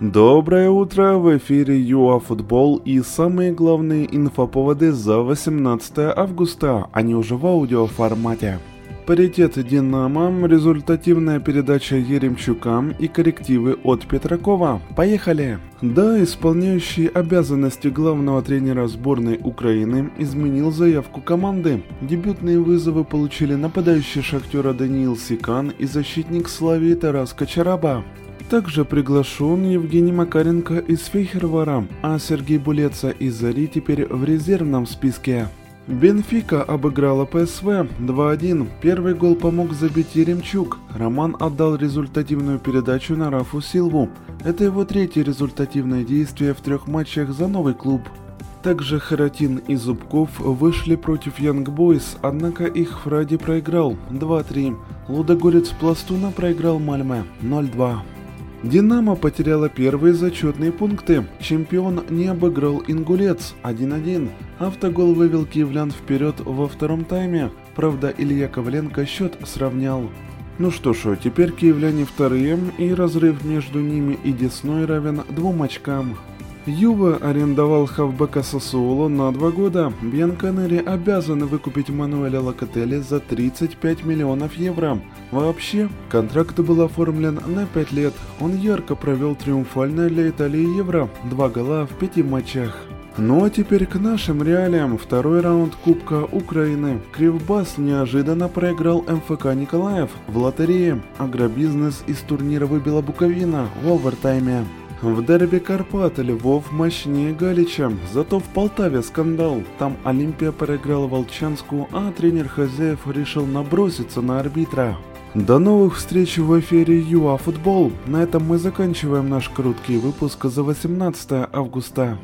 Доброе утро, в эфире ЮАФутбол и самые главные инфоповоды за 18 августа, они уже в аудиоформате. Паритет «Динамо», результативная передача Еремчука и коррективы от Петракова. Поехали! Да, исполняющий обязанности главного тренера сборной Украины изменил заявку команды. Дебютные вызовы получили нападающий шахтера Даниил Сикан и защитник Славии Тарас Кочараба. Также приглашен Евгений Макаренко из Фейхервара, а Сергей Булеца из Зари теперь в резервном списке. Бенфика обыграла ПСВ 2-1. Первый гол помог забить Еремчук. Роман отдал результативную передачу на Рафу Силву. Это его третье результативное действие в трех матчах за новый клуб. Также Харатин и Зубков вышли против Янг Бойс, однако их Фради проиграл 2-3. Лудогорец Пластуна проиграл Мальме 0-2. Динамо потеряла первые зачетные пункты. Чемпион не обыграл Ингулец 1-1. Автогол вывел киевлян вперед во втором тайме. Правда, Илья Коваленко счет сравнял. Ну что ж, теперь киевляне вторые, и разрыв между ними и Десной равен двум очкам. Юва арендовал хавбека Сосуоло на два года. Бьянканери обязаны выкупить Мануэля Локотели за 35 миллионов евро. Вообще, контракт был оформлен на 5 лет. Он ярко провел триумфальное для Италии Евро. Два гола в пяти матчах. Ну а теперь к нашим реалиям. Второй раунд Кубка Украины. Кривбас неожиданно проиграл МФК Николаев в лотерее. Агробизнес из турнира выбила Буковина в овертайме. В дерби Карпат Львов мощнее Галича, зато в Полтаве скандал. Там Олимпия проиграла Волчанску, а тренер хозяев решил наброситься на арбитра. До новых встреч в эфире ЮАФутбол. На этом мы заканчиваем наш короткий выпуск за 18 августа.